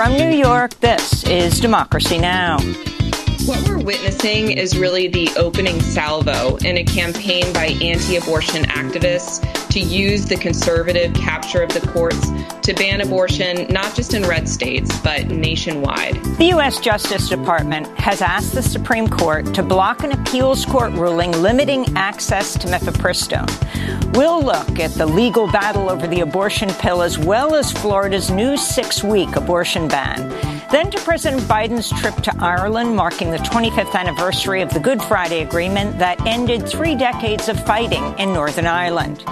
From New York, this is Democracy Now! What we're witnessing is really the opening salvo in a campaign by anti abortion activists to use the conservative capture of the courts to ban abortion not just in red states, but nationwide. The U.S. Justice Department has asked the Supreme Court to block an appeals court ruling limiting access to mifepristone. We'll look at the legal battle over the abortion pill as well as Florida's new six week abortion ban. Then to President Biden's trip to Ireland, marking the 25th anniversary of the Good Friday Agreement that ended three decades of fighting in Northern Ireland.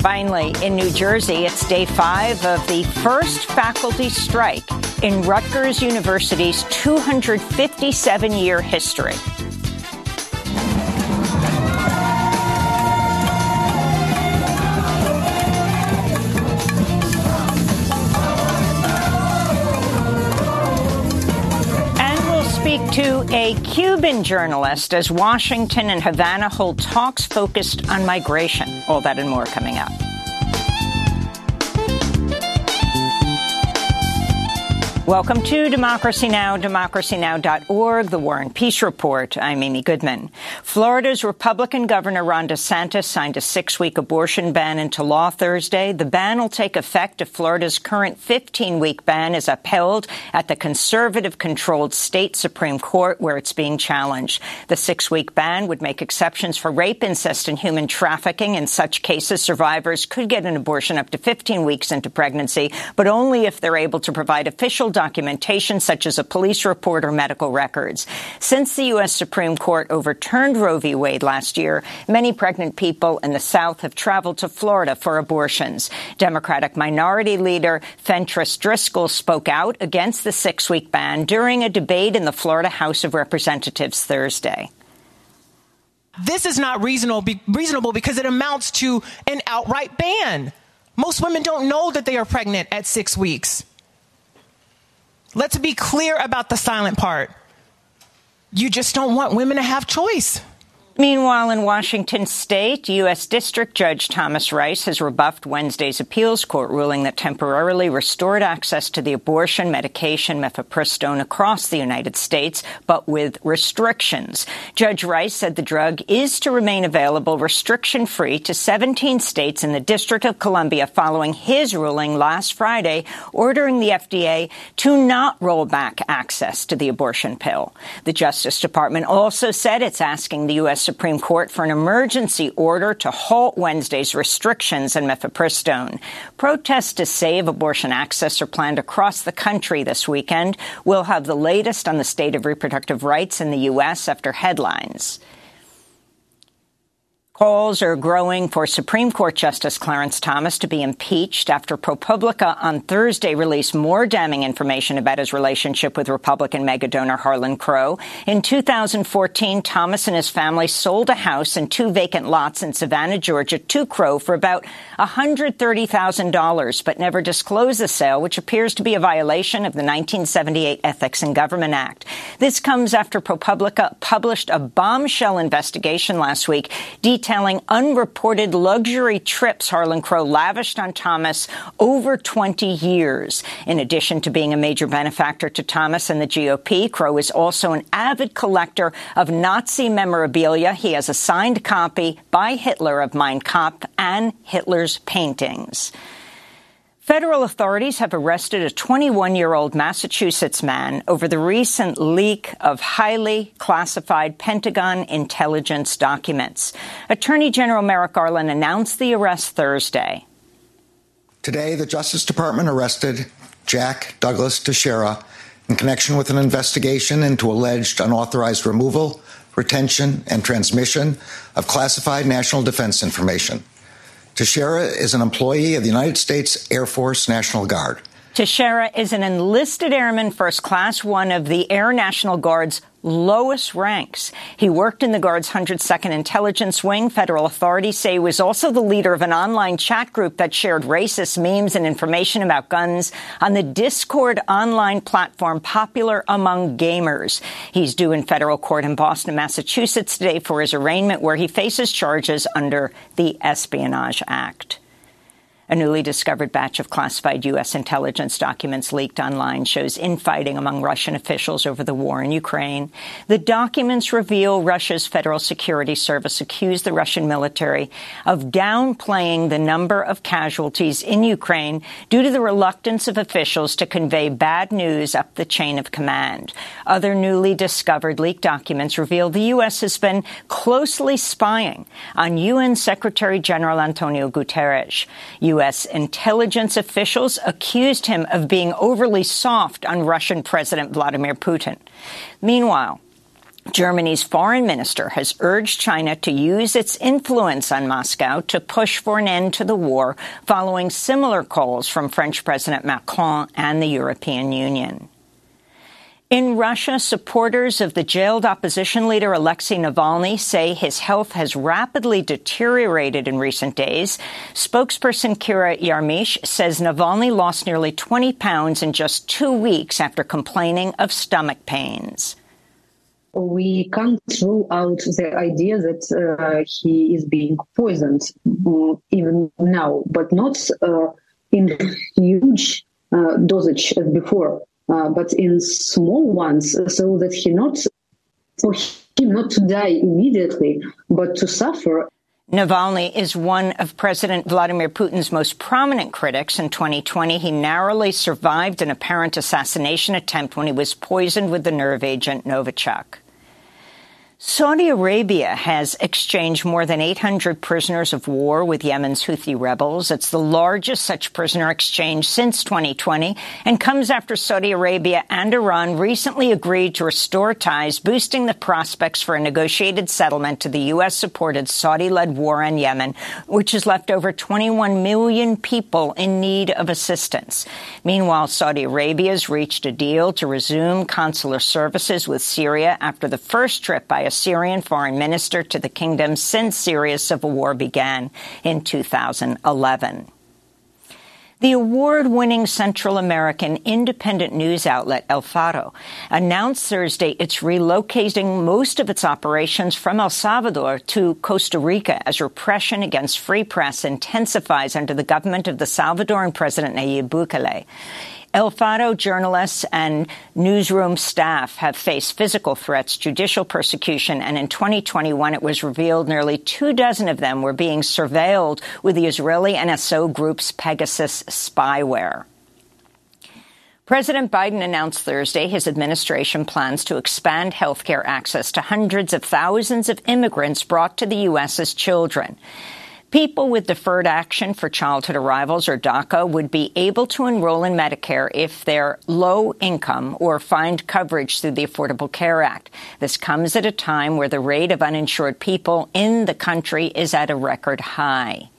Finally, in New Jersey, it's day five of the first faculty strike in Rutgers University's 257 year history. To a Cuban journalist as Washington and Havana hold talks focused on migration. All that and more coming up. Welcome to Democracy Now!, democracynow.org, The War and Peace Report. I'm Amy Goodman. Florida's Republican Governor Ron DeSantis signed a six-week abortion ban into law Thursday. The ban will take effect if Florida's current 15-week ban is upheld at the conservative-controlled state Supreme Court, where it's being challenged. The six-week ban would make exceptions for rape, incest, and human trafficking. In such cases, survivors could get an abortion up to 15 weeks into pregnancy, but only if they're able to provide official documentation such as a police report or medical records. Since the U.S. Supreme Court overturned Roe v. Wade last year, many pregnant people in the South have traveled to Florida for abortions. Democratic Minority Leader Fentrice Driskell spoke out against the six-week ban during a debate in the Florida House of Representatives Thursday. This is not reasonable, reasonable because it amounts to an outright ban. Most women don't know that they are pregnant at six weeks. Let's be clear about the silent part. You just don't want women to have choice. Meanwhile, in Washington state, U.S. District Judge Thomas Rice has rebuffed Wednesday's appeals court ruling that temporarily restored access to the abortion medication mifepristone across the United States, but with restrictions. Judge Rice said the drug is to remain available restriction-free to 17 states in the District of Columbia following his ruling last Friday ordering the FDA to not roll back access to the abortion pill. The Justice Department also said it's asking the U.S. Supreme Court for an emergency order to halt Wednesday's restrictions on mifepristone. Protests to save abortion access are planned across the country this weekend. We'll have the latest on the state of reproductive rights in the U.S. after headlines. Calls are growing for Supreme Court Justice Clarence Thomas to be impeached after ProPublica on Thursday released more damning information about his relationship with Republican megadonor Harlan Crow. In 2014, Thomas and his family sold a house and two vacant lots in Savannah, Georgia to Crow for about $130,000, but never disclosed the sale, which appears to be a violation of the 1978 Ethics in Government Act. This comes after ProPublica published a bombshell investigation last week detailing unreported luxury trips Harlan Crow lavished on Thomas over 20 years. In addition to being a major benefactor to Thomas and the GOP, Crow is also an avid collector of Nazi memorabilia. He has a signed copy by Hitler of Mein Kampf and Hitler's paintings. Federal authorities have arrested a 21 year old Massachusetts man over the recent leak of highly classified Pentagon intelligence documents. Attorney General Merrick Garland announced the arrest Thursday. Today, the Justice Department arrested Jack Douglas Teixeira in connection with an investigation into alleged unauthorized removal, retention, and transmission of classified national defense information. Teixeira is an employee of the United States Air Force National Guard. Teixeira is an enlisted airman first class, one of the Air National Guard's lowest ranks. He worked in the Guard's 102nd Intelligence Wing. Federal authorities say he was also the leader of an online chat group that shared racist memes and information about guns on the Discord online platform popular among gamers. He's due in federal court in Boston, Massachusetts today for his arraignment where he faces charges under the Espionage Act. A newly discovered batch of classified U.S. intelligence documents leaked online shows infighting among Russian officials over the war in Ukraine. The documents reveal Russia's Federal Security Service accused the Russian military of downplaying the number of casualties in Ukraine due to the reluctance of officials to convey bad news up the chain of command. Other newly discovered leaked documents reveal the U.S. has been closely spying on UN Secretary General Antonio Guterres. U.S. intelligence officials accused him of being overly soft on Russian President Vladimir Putin. Meanwhile, Germany's foreign minister has urged China to use its influence on Moscow to push for an end to the war, following similar calls from French President Macron and the European Union. In Russia, supporters of the jailed opposition leader Alexei Navalny say his health has rapidly deteriorated in recent days. Spokesperson Kira Yarmysh says Navalny lost nearly 20 pounds in just two weeks after complaining of stomach pains. We can't rule out the idea that uh, he is being poisoned mm, even now, but not uh, in huge uh, dosage as before uh, but in small ones, so that he not for him not to die immediately, but to suffer. Navalny is one of President Vladimir Putin's most prominent critics. In 2020, he narrowly survived an apparent assassination attempt when he was poisoned with the nerve agent Novichok. Saudi Arabia has exchanged more than 800 prisoners of war with Yemen's Houthi rebels. It's the largest such prisoner exchange since 2020 and comes after Saudi Arabia and Iran recently agreed to restore ties, boosting the prospects for a negotiated settlement to the U.S. supported Saudi led war in Yemen, which has left over 21 million people in need of assistance. Meanwhile, Saudi Arabia has reached a deal to resume consular services with Syria after the first trip by a Syrian foreign minister to the kingdom since Syria's civil war began in 2011. The award-winning Central American independent news outlet El Faro announced Thursday it's relocating most of its operations from El Salvador to Costa Rica as repression against free press intensifies under the government of the Salvadoran President Nayib Bukele. El Faro journalists and newsroom staff have faced physical threats, judicial persecution, and in 2021 it was revealed nearly two dozen of them were being surveilled with the Israeli NSO group's Pegasus spyware. President Biden announced Thursday his administration plans to expand health care access to hundreds of thousands of immigrants brought to the U.S. as children. People with deferred action for childhood arrivals or DACA would be able to enroll in Medicare if they're low income or find coverage through the Affordable Care Act. This comes at a time where the rate of uninsured people in the country is at a record high.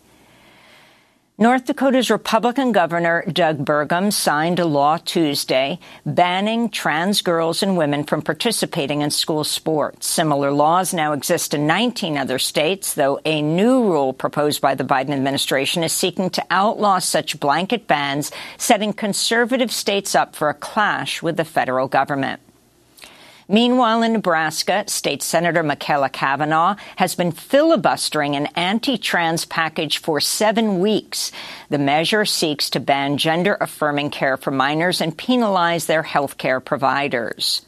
North Dakota's Republican Governor Doug Burgum signed a law Tuesday banning trans girls and women from participating in school sports. Similar laws now exist in 19 other states, though a new rule proposed by the Biden administration is seeking to outlaw such blanket bans, setting conservative states up for a clash with the federal government. Meanwhile, in Nebraska, State Senator Machaela Cavanaugh has been filibustering an anti-trans package for seven weeks. The measure seeks to ban gender-affirming care for minors and penalize their health care providers.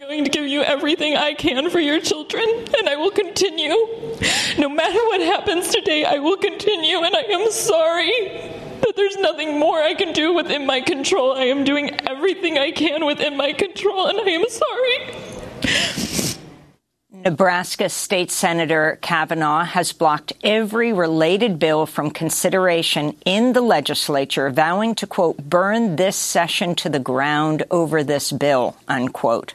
I'm going to give you everything I can for your children, and I will continue. No matter what happens today, I will continue, and I am sorry that there's nothing more I can do within my control. I am doing everything I can within my control, and I am sorry. Nebraska State Senator Cavanaugh has blocked every related bill from consideration in the legislature, vowing to, quote, burn this session to the ground over this bill, unquote.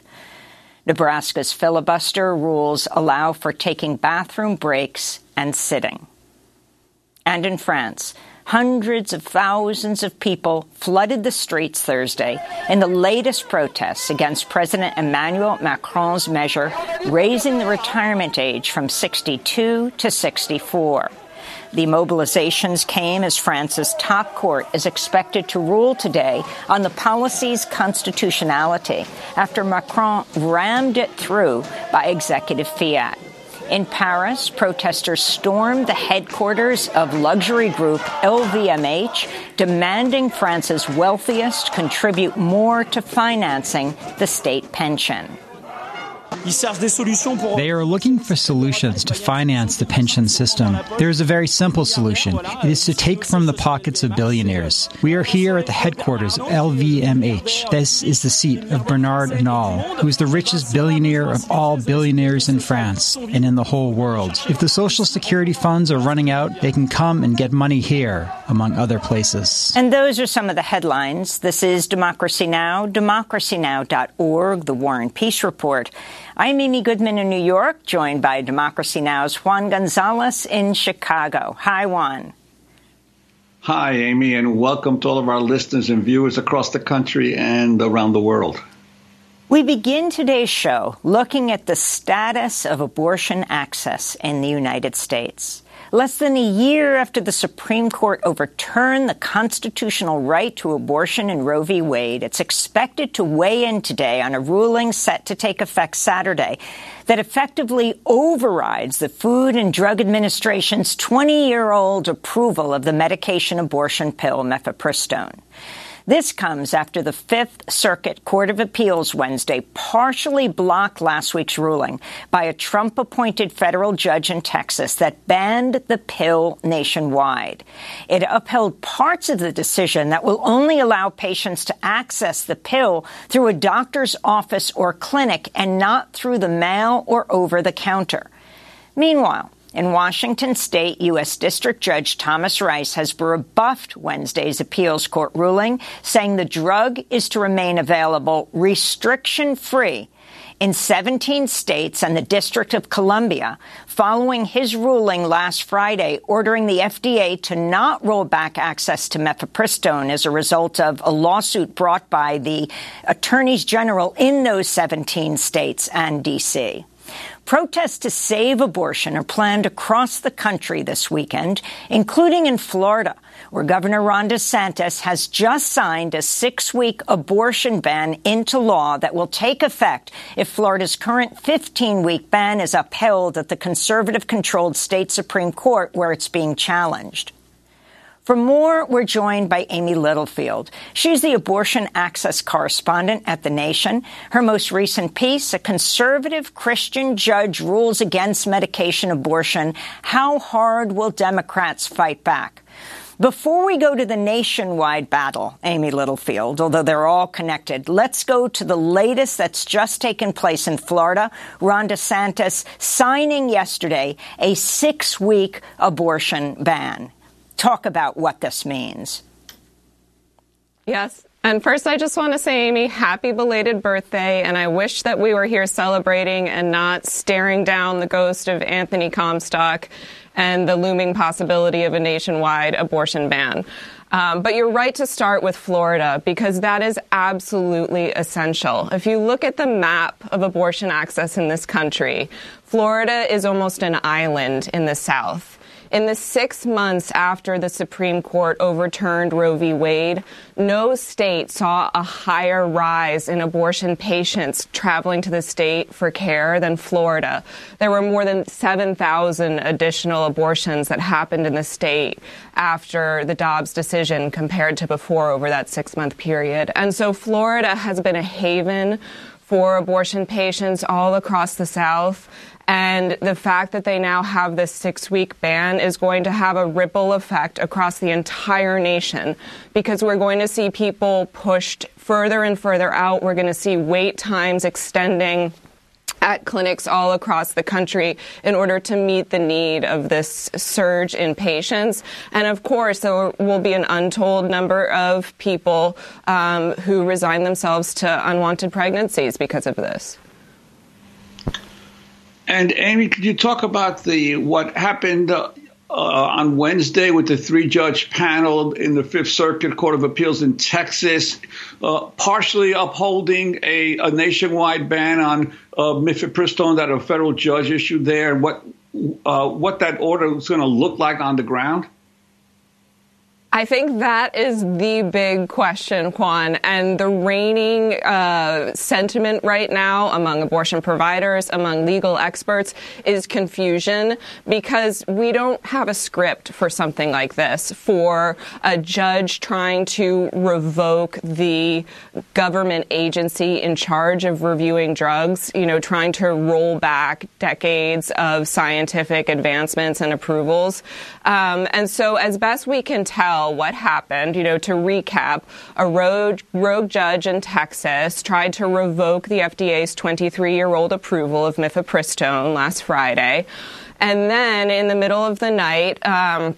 Nebraska's filibuster rules allow for taking bathroom breaks and sitting. And in France, Hundreds of thousands of people flooded the streets Thursday in the latest protests against President Emmanuel Macron's measure raising the retirement age from 62 to 64. The mobilizations came as France's top court is expected to rule today on the policy's constitutionality after Macron rammed it through by executive fiat. In Paris, protesters stormed the headquarters of luxury group LVMH, demanding France's wealthiest contribute more to financing the state pension. They are looking for solutions to finance the pension system. There is a very simple solution. It is to take from the pockets of billionaires. We are here at the headquarters of LVMH. This is the seat of Bernard Arnault, who is the richest billionaire of all billionaires in France and in the whole world. If the social security funds are running out, they can come and get money here, among other places. And those are some of the headlines. This is Democracy Now!, democracynow.org, the War and Peace Report. I'm Amy Goodman in New York, joined by Democracy Now!'s Juan Gonzalez in Chicago. Hi, Juan. Hi, Amy, and welcome to all of our listeners and viewers across the country and around the world. We begin today's show looking at the status of abortion access in the United States. Less than a year after the Supreme Court overturned the constitutional right to abortion in Roe v. Wade, it's expected to weigh in today on a ruling set to take effect Saturday that effectively overrides the Food and Drug Administration's 20 year old approval of the medication abortion pill mifepristone. This comes after the Fifth Circuit Court of Appeals Wednesday partially blocked last week's ruling by a Trump appointed federal judge in Texas that banned the pill nationwide. It upheld parts of the decision that will only allow patients to access the pill through a doctor's office or clinic and not through the mail or over the counter. Meanwhile, in Washington state, U.S. District Judge Thomas Rice has rebuffed Wednesday's appeals court ruling, saying the drug is to remain available restriction free in 17 states and the District of Columbia, following his ruling last Friday ordering the FDA to not roll back access to mifepristone as a result of a lawsuit brought by the attorneys general in those 17 states and D.C. Protests to save abortion are planned across the country this weekend, including in Florida, where Governor Ron DeSantis has just signed a six week abortion ban into law that will take effect if Florida's current 15 week ban is upheld at the conservative controlled state Supreme Court, where it's being challenged. For more, we're joined by Amy Littlefield. She's the abortion access correspondent at The Nation. Her most recent piece, A Conservative Christian Judge Rules Against Medication Abortion How Hard Will Democrats Fight Back? Before we go to the nationwide battle, Amy Littlefield, although they're all connected, let's go to the latest that's just taken place in Florida. Ron DeSantis signing yesterday a six week abortion ban talk about what this means. Yes. And first, I just want to say, Amy, happy belated birthday. And I wish that we were here celebrating and not staring down the ghost of Anthony Comstock and the looming possibility of a nationwide abortion ban. Um, but you're right to start with Florida because that is absolutely essential. If you look at the map of abortion access in this country, Florida is almost an island in the South. In the six months after the Supreme Court overturned Roe v. Wade, no state saw a higher rise in abortion patients traveling to the state for care than Florida. There were more than 7,000 additional abortions that happened in the state after the Dobbs decision compared to before over that six month period. And so Florida has been a haven for abortion patients all across the South. And the fact that they now have this six week ban is going to have a ripple effect across the entire nation because we're going to see people pushed further and further out. We're going to see wait times extending at clinics all across the country in order to meet the need of this surge in patients. And of course, there will be an untold number of people um, who resign themselves to unwanted pregnancies because of this. And Amy, could you talk about the what happened uh, on Wednesday with the three-judge panel in the Fifth Circuit Court of Appeals in Texas, uh, partially upholding a, a, nationwide ban on uh, mifepristone that a federal judge issued there, and what uh, what that order was going to look like on the ground? I think that is the big question, Juan. And the reigning uh, sentiment right now among abortion providers, among legal experts, is confusion because we don't have a script for something like this, for a judge trying to revoke the government agency in charge of reviewing drugs, you know, trying to roll back decades of scientific advancements and approvals. Um, and so, as best we can tell, what happened. You know, to recap, a rogue, rogue judge in Texas tried to revoke the FDA's 23 year old approval of mifepristone last Friday. And then in the middle of the night, um,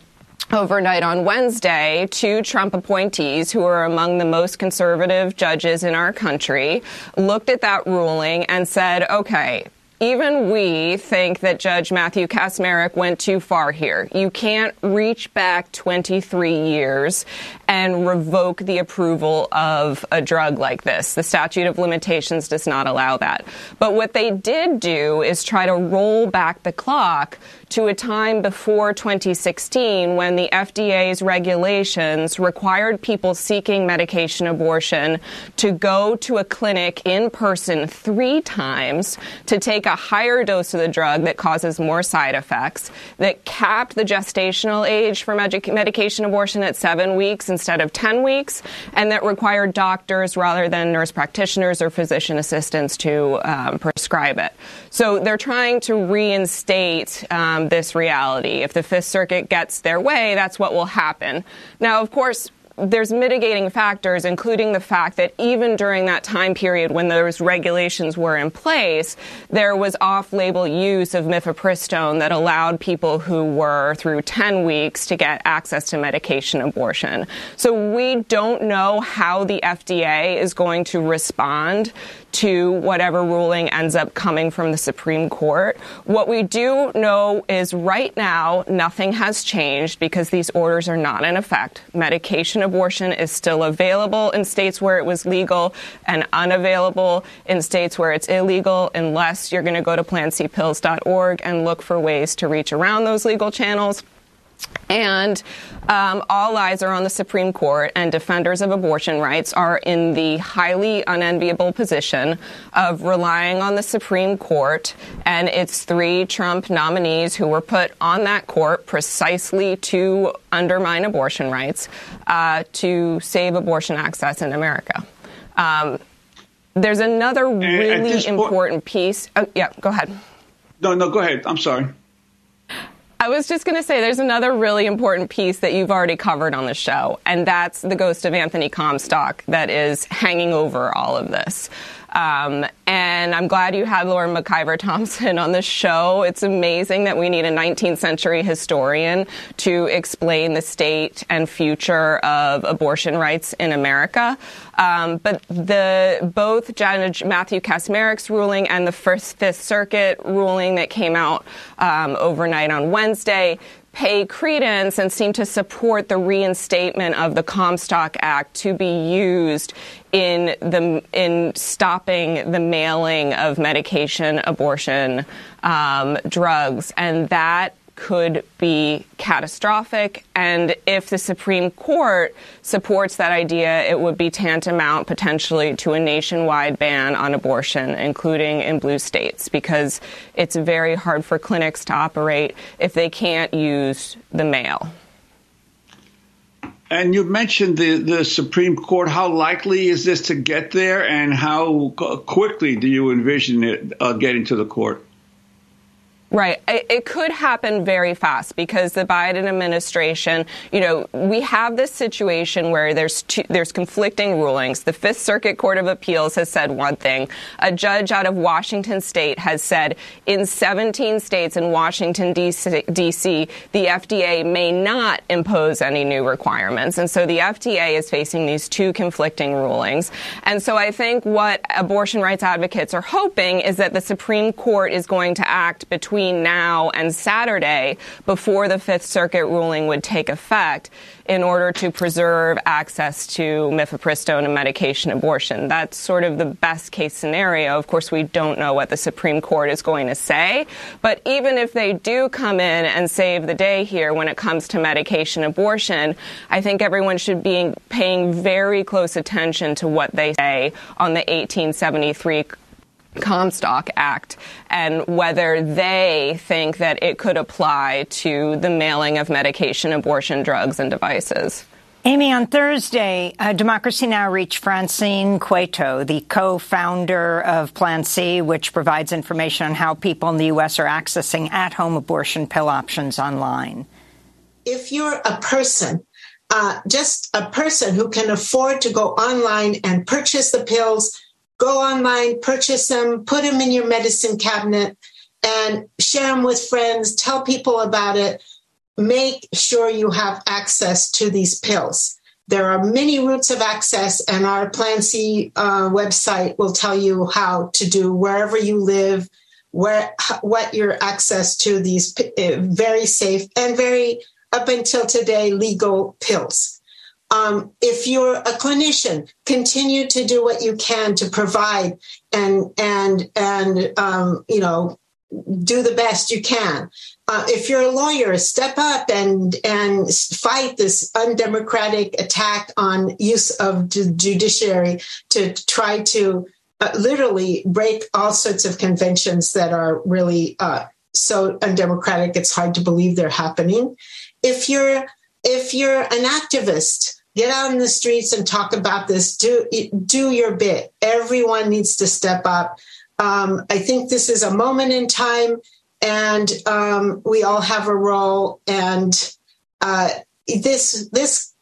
overnight on Wednesday, two Trump appointees who are among the most conservative judges in our country looked at that ruling and said, okay, even we think that Judge Matthew Kacsmaryk went too far here. You can't reach back 23 years and revoke the approval of a drug like this. The statute of limitations does not allow that. But what they did do is try to roll back the clock to a time before 2016 when the FDA's regulations required people seeking medication abortion to go to a clinic in person three times to take a higher dose of the drug that causes more side effects, that capped the gestational age for medication abortion at seven weeks instead of 10 weeks, and that required doctors rather than nurse practitioners or physician assistants to um, prescribe it. So they're trying to reinstate um, this reality. If the Fifth Circuit gets their way, that's what will happen. Now, of course, there's mitigating factors, including the fact that even during that time period when those regulations were in place, there was off-label use of mifepristone that allowed people who were through 10 weeks to get access to medication abortion. So we don't know how the FDA is going to respond to whatever ruling ends up coming from the Supreme Court. What we do know is right now nothing has changed because these orders are not in effect. Medication abortion is still available in states where it was legal and unavailable in states where it's illegal unless you're going to go to plancpills.org and look for ways to reach around those legal channels. And um, all eyes are on the Supreme Court, and defenders of abortion rights are in the highly unenviable position of relying on the Supreme Court and its three Trump nominees who were put on that court precisely to undermine abortion rights uh, to save abortion access in America. Um, there's another really important piece. Oh, yeah, go ahead. No, no, go ahead. I'm sorry. I was just going to say there's another really important piece that you've already covered on the show, and that's the ghost of Anthony Comstock that is hanging over all of this. Um, and I'm glad you had Lauren MacIvor Thompson on the show. It's amazing that we need a 19th century historian to explain the state and future of abortion rights in America. Um, but the both Judge Matthew Kacsmaryk's ruling and the First Fifth Circuit ruling that came out um, overnight on Wednesday pay credence and seem to support the reinstatement of the Comstock Act to be used in the in stopping the mailing of medication abortion um, drugs, and that could be catastrophic. And if the Supreme Court supports that idea, it would be tantamount potentially to a nationwide ban on abortion, including in blue states, because it's very hard for clinics to operate if they can't use the mail. And you mentioned the, the Supreme Court. How likely is this to get there, and how quickly do you envision it uh, getting to the court? Right. It could happen very fast because the Biden administration, you know, we have this situation where there's two, there's conflicting rulings. The Fifth Circuit Court of Appeals has said one thing. A judge out of Washington state has said in 17 states in Washington, D.C., the FDA may not impose any new requirements. And so the FDA is facing these two conflicting rulings. And so I think what abortion rights advocates are hoping is that the Supreme Court is going to act between between now and Saturday before the Fifth Circuit ruling would take effect in order to preserve access to mifepristone and medication abortion. That's sort of the best case scenario. Of course, we don't know what the Supreme Court is going to say, but even if they do come in and save the day here when it comes to medication abortion, I think everyone should be paying very close attention to what they say on the 1873 Comstock Act and whether they think that it could apply to the mailing of medication, abortion, drugs, and devices. Amy, on Thursday, uh, Democracy Now! reached Francine Coeytaux, the co-founder of Plan C, which provides information on how people in the U.S. are accessing at-home abortion pill options online. If you're a person, uh, just a person who can afford to go online and purchase the pills, go online, purchase them, put them in your medicine cabinet, and share them with friends, tell people about it. Make sure you have access to these pills. There are many routes of access, and our Plan C uh, website will tell you how to do wherever you live, where what your access to these uh, very safe and very up until today legal pills. Um, if you're a clinician, continue to do what you can to provide and and and um, you know do the best you can. Uh, if you're a lawyer, step up and and fight this undemocratic attack on use of the judiciary to try to uh, literally break all sorts of conventions that are really uh, so undemocratic. It's hard to believe they're happening. If you're if you're an activist, get out in the streets and talk about this. Do do your bit. Everyone needs to step up. Um, I think this is a moment in time, and um, we all have a role. And uh, this this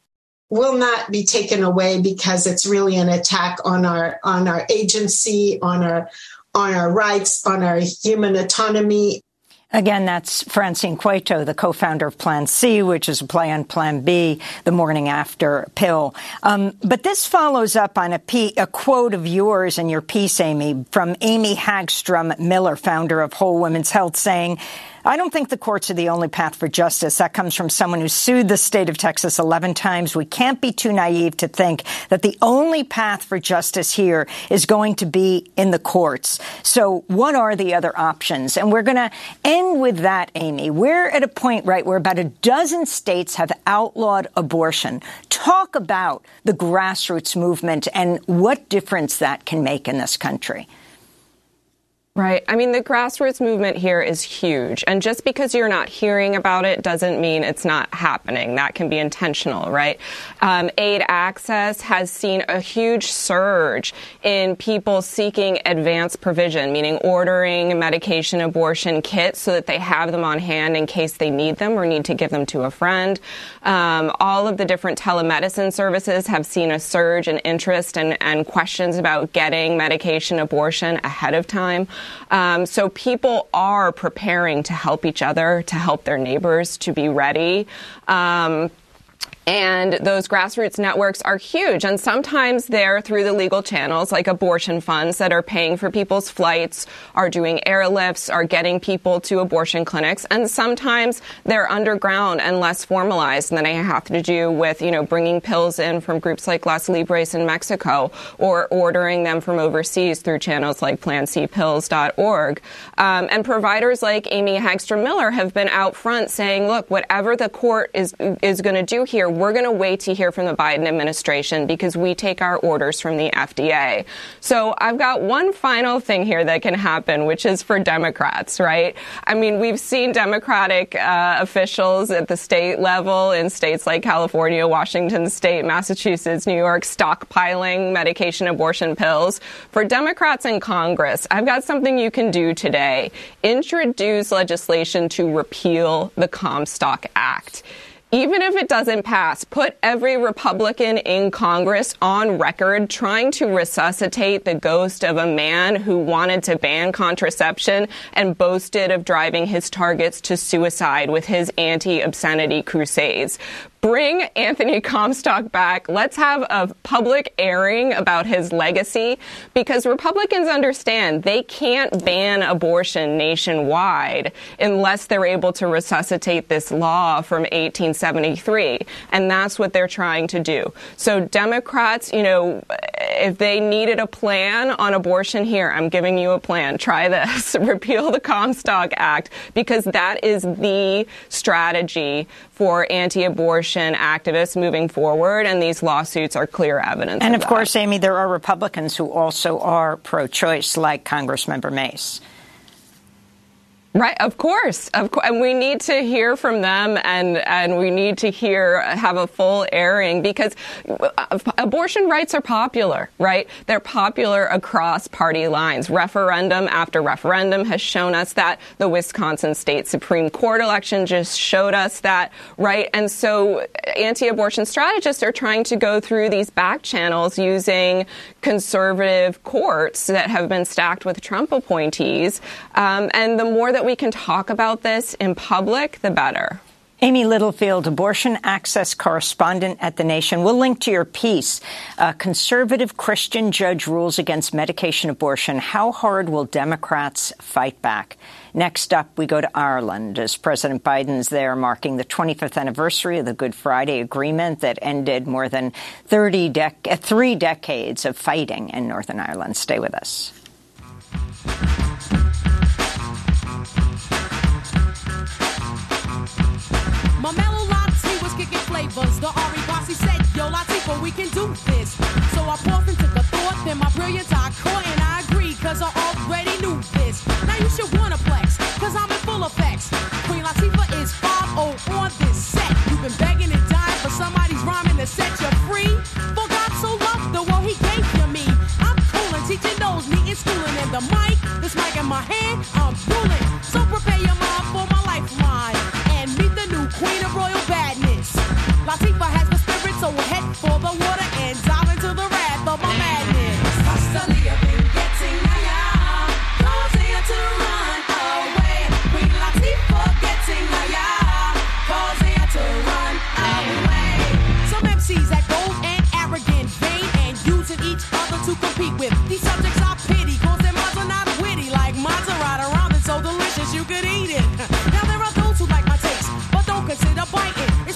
will not be taken away because it's really an attack on our on our agency, on our on our rights, on our human autonomy, Again, that's Francine Coeytaux, the co-founder of Plan C, which is a play on Plan B, the morning after pill. Um, but this follows up on a, quote of yours in your piece, Amy, from Amy Hagstrom Miller, founder of Whole Women's Health, saying, I don't think the courts are the only path for justice. That comes from someone who sued the state of Texas 11 times. We can't be too naive to think that the only path for justice here is going to be in the courts. So what are the other options? And we're going to end with that, Amy. We're at a point, right, where about a dozen states have outlawed abortion. Talk about the grassroots movement and what difference that can make in this country. Right. I mean, the grassroots movement here is huge. And just because you're not hearing about it doesn't mean it's not happening. That can be intentional, right? Um, aid access has seen a huge surge in people seeking advanced provision, meaning ordering medication abortion kits so that they have them on hand in case they need them or need to give them to a friend. Um, all of the different telemedicine services have seen a surge in interest and, and questions about getting medication abortion ahead of time. Um, so people are preparing to help each other, to help their neighbors, to be ready. Um, and those grassroots networks are huge. And sometimes they're through the legal channels, like abortion funds that are paying for people's flights, are doing airlifts, are getting people to abortion clinics. And sometimes they're underground and less formalized. Then they have to do with, you know, bringing pills in from groups like Las Libres in Mexico or ordering them from overseas through channels like PlanCpills.org. Um, and providers like Amy Hagstrom Miller have been out front saying, look, whatever the court is, is going to do here, we're going to wait to hear from the Biden administration because we take our orders from the FDA. So I've got one final thing here that can happen, which is for Democrats, right? I mean, we've seen Democratic uh, officials at the state level in states like California, Washington state, Massachusetts, New York stockpiling medication abortion pills. For Democrats in Congress, I've got something you can do today. Introduce legislation to repeal the Comstock Act even if it doesn't pass, put every Republican in Congress on record trying to resuscitate the ghost of a man who wanted to ban contraception and boasted of driving his targets to suicide with his anti obscenity crusades bring Anthony Comstock back. Let's have a public airing about his legacy because Republicans understand they can't ban abortion nationwide unless they're able to resuscitate this law from 1873. And that's what they're trying to do. So Democrats, you know, if they needed a plan on abortion here, I'm giving you a plan. Try this. Repeal the Comstock Act because that is the strategy for activists moving forward, and these lawsuits are clear evidence. And of, of course, Amy, there are Republicans who also are pro-choice, like Congressmember Mace. Right, of course, of course, and we need to hear from them, and and we need to hear have a full airing because uh, abortion rights are popular, right? They're popular across party lines. Referendum after referendum has shown us that. The Wisconsin State Supreme Court election just showed us that, right? And so, anti-abortion strategists are trying to go through these back channels using conservative courts that have been stacked with Trump appointees, um, and the more that we can talk about this in public, the better. Amy Littlefield, abortion access correspondent at The Nation. We'll link to your piece. A conservative Christian judge rules against medication abortion. How hard will Democrats fight back? Next up, we go to Ireland as President Biden's there marking the 25th anniversary of the Good Friday Agreement that ended more than 30 dec- three decades of fighting in Northern Ireland. Stay with us. The Ari Bossy said, Yo, Latifah, we can do this. So I paused and took a thought, then my brilliance I caught, and I agreed, cause I already knew this. Now you should wanna flex, cause I'm in full effects. Queen Latifah is 5 on this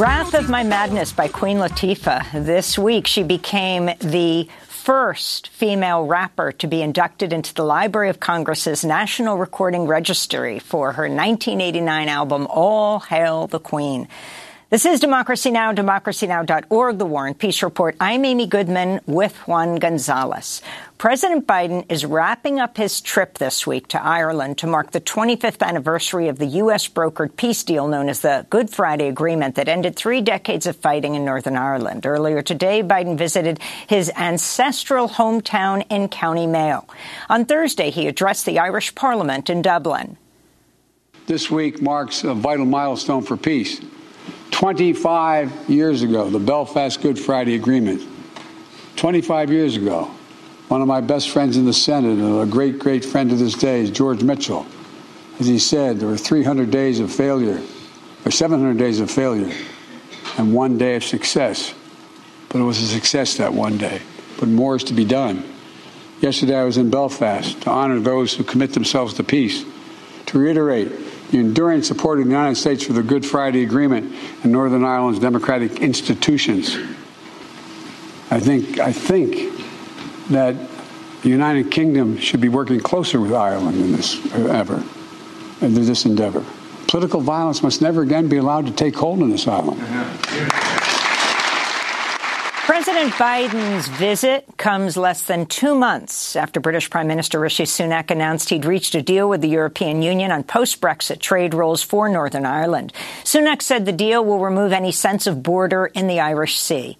Wrath of My Madness by Queen Latifah. This week, she became the first female rapper to be inducted into the Library of Congress's National Recording Registry for her 1989 album, All Hail the Queen. This is Democracy Now!, democracynow.org, The War and Peace Report. I'm Amy Goodman with Juan Gonzalez. President Biden is wrapping up his trip this week to Ireland to mark the 25th anniversary of the U.S. brokered peace deal known as the Good Friday Agreement that ended three decades of fighting in Northern Ireland. Earlier today, Biden visited his ancestral hometown in County Mayo. On Thursday, he addressed the Irish Parliament in Dublin. This week marks a vital milestone for peace. 25 years ago, the Belfast Good Friday Agreement. 25 years ago, one of my best friends in the Senate, and a great, great friend to this day, is George Mitchell. As he said, there were 300 days of failure, or 700 days of failure, and one day of success. But it was a success that one day. But more is to be done. Yesterday, I was in Belfast to honor those who commit themselves to peace, to reiterate the enduring support of the United States for the Good Friday Agreement and Northern Ireland's democratic institutions. I think, I think that the United Kingdom should be working closer with Ireland in this ever, uh, in this endeavor. Political violence must never again be allowed to take hold in this island. President Biden's visit comes less than two months after British Prime Minister Rishi Sunak announced he'd reached a deal with the European Union on post-Brexit trade rules for Northern Ireland. Sunak said the deal will remove any sense of border in the Irish Sea.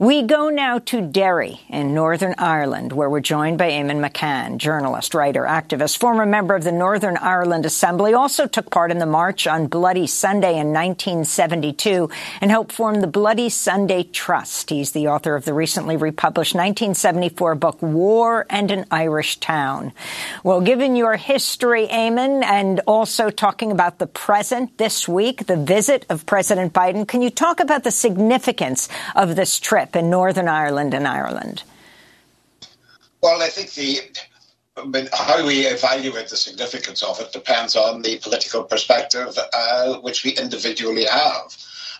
We go now to Derry in Northern Ireland, where we're joined by Eamonn McCann, journalist, writer, activist, former member of the Northern Ireland Assembly, also took part in the March on Bloody Sunday in 1972 and helped form the Bloody Sunday Trust. He's the author of the recently republished 1974 book, War and an Irish Town. Well, given your history, Eamon, and also talking about the present this week, the visit of President Biden, can you talk about the significance of this trip? In Northern Ireland and Ireland? Well, I think the but how we evaluate the significance of it depends on the political perspective uh, which we individually have.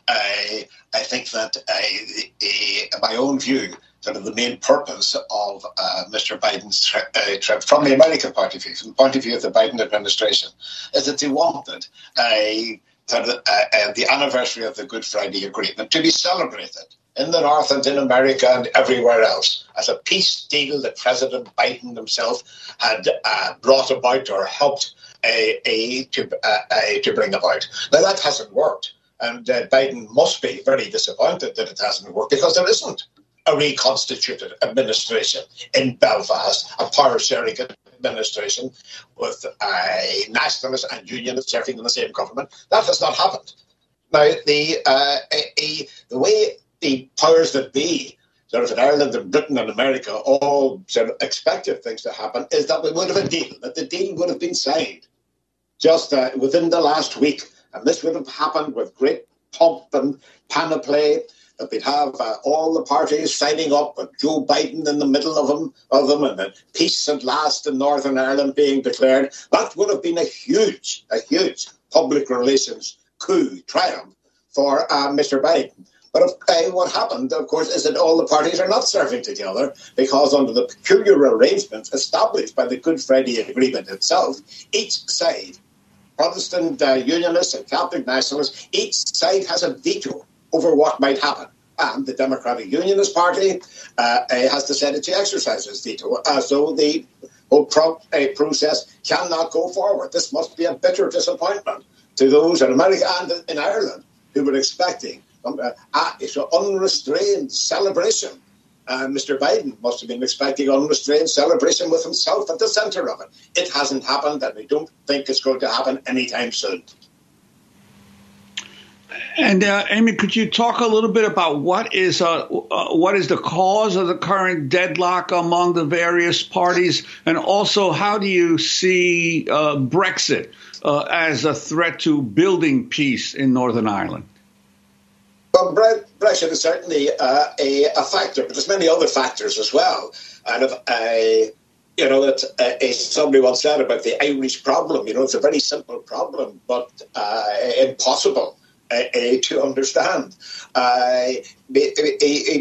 I, I think that I, my own view, sort of the main purpose of uh, Mr. Biden's tri- uh, trip from the American point of view, from the point of view of the Biden administration, is that they wanted a, sort of, uh, the anniversary of the Good Friday Agreement to be celebrated in the North and in America and everywhere else as a peace deal that President Biden himself had uh, brought about or helped a, a, to, uh, a, to bring about. Now, that hasn't worked. And uh, Biden must be very disappointed that it hasn't worked because there isn't a reconstituted administration in Belfast, a power sharing administration with uh, nationalists and unionists serving in the same government. That has not happened. Now, the, uh, a, the way the powers that be, sort of in Ireland and Britain and America, all sort of expected things to happen, is that we would have a deal, that the deal would have been signed just uh, within the last week. And this would have happened with great pomp and panoply, that we'd have uh, all the parties signing up with Joe Biden in the middle of them, of them and then peace at last in Northern Ireland being declared. That would have been a huge, a huge public relations coup triumph for uh, Mr. Biden. But uh, what happened, of course, is that all the parties are not serving together because, under the peculiar arrangements established by the Good Friday Agreement itself, each side, Protestant uh, Unionists and Catholic Nationalists, each side has a veto over what might happen. And the Democratic Unionist Party uh, has decided to exercise its veto. Uh, so the whole pro- process cannot go forward. This must be a bitter disappointment to those in America and in Ireland who were expecting uh, ah, it's an unrestrained celebration. Uh, Mr. Biden must have been expecting unrestrained celebration with himself at the center of it. It hasn't happened, and we don't think it's going to happen anytime soon. And uh, Amy, could you talk a little bit about what is uh, uh, what is the cause of the current deadlock among the various parties, and also how do you see uh, Brexit uh, as a threat to building peace in Northern Ireland? Well, Brexit is certainly uh, a, a, factor, but there's many other factors as well. And if I, you know, that uh, somebody once said about the Irish problem, you know, it's a very simple problem, but uh, impossible uh, to understand. a,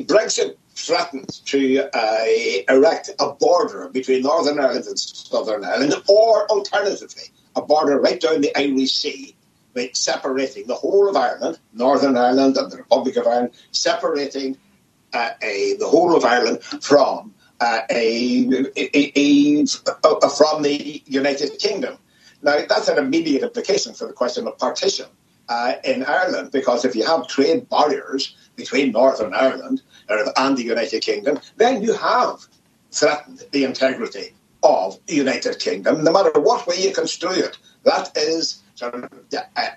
Brexit threatens to uh, erect a border between Northern Ireland and Southern Ireland, or alternatively, a border right down the Irish Sea separating the whole of Ireland, Northern Ireland and the Republic of Ireland, separating uh, a, the whole of Ireland from uh, a, a, from the United Kingdom. Now, that's an immediate implication for the question of partition uh, in Ireland, because if you have trade barriers between Northern Ireland and the United Kingdom, then you have threatened the integrity of the United Kingdom, no matter what way you construe it. That is sort of